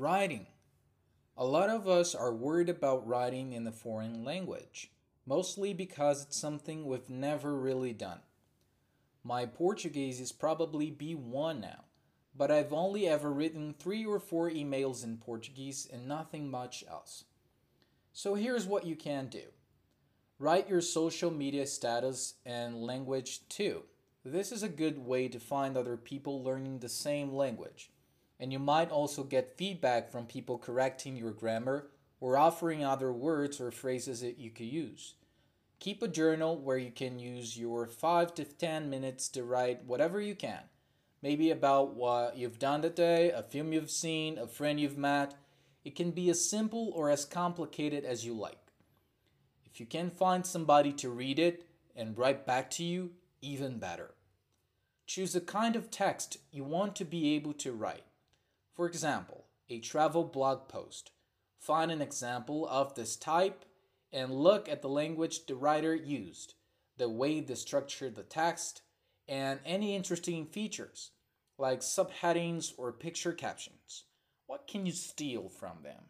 Writing. A lot of us are worried about writing in a foreign language, mostly because it's something we've never really done. My Portuguese is probably B1 now, but I've only ever written three or four emails in Portuguese and nothing much else. So here's what you can do write your social media status and language too. This is a good way to find other people learning the same language and you might also get feedback from people correcting your grammar or offering other words or phrases that you could use. Keep a journal where you can use your 5 to 10 minutes to write whatever you can. Maybe about what you've done today, a film you've seen, a friend you've met. It can be as simple or as complicated as you like. If you can find somebody to read it and write back to you, even better. Choose the kind of text you want to be able to write. For example, a travel blog post. Find an example of this type and look at the language the writer used, the way they structured the text, and any interesting features like subheadings or picture captions. What can you steal from them?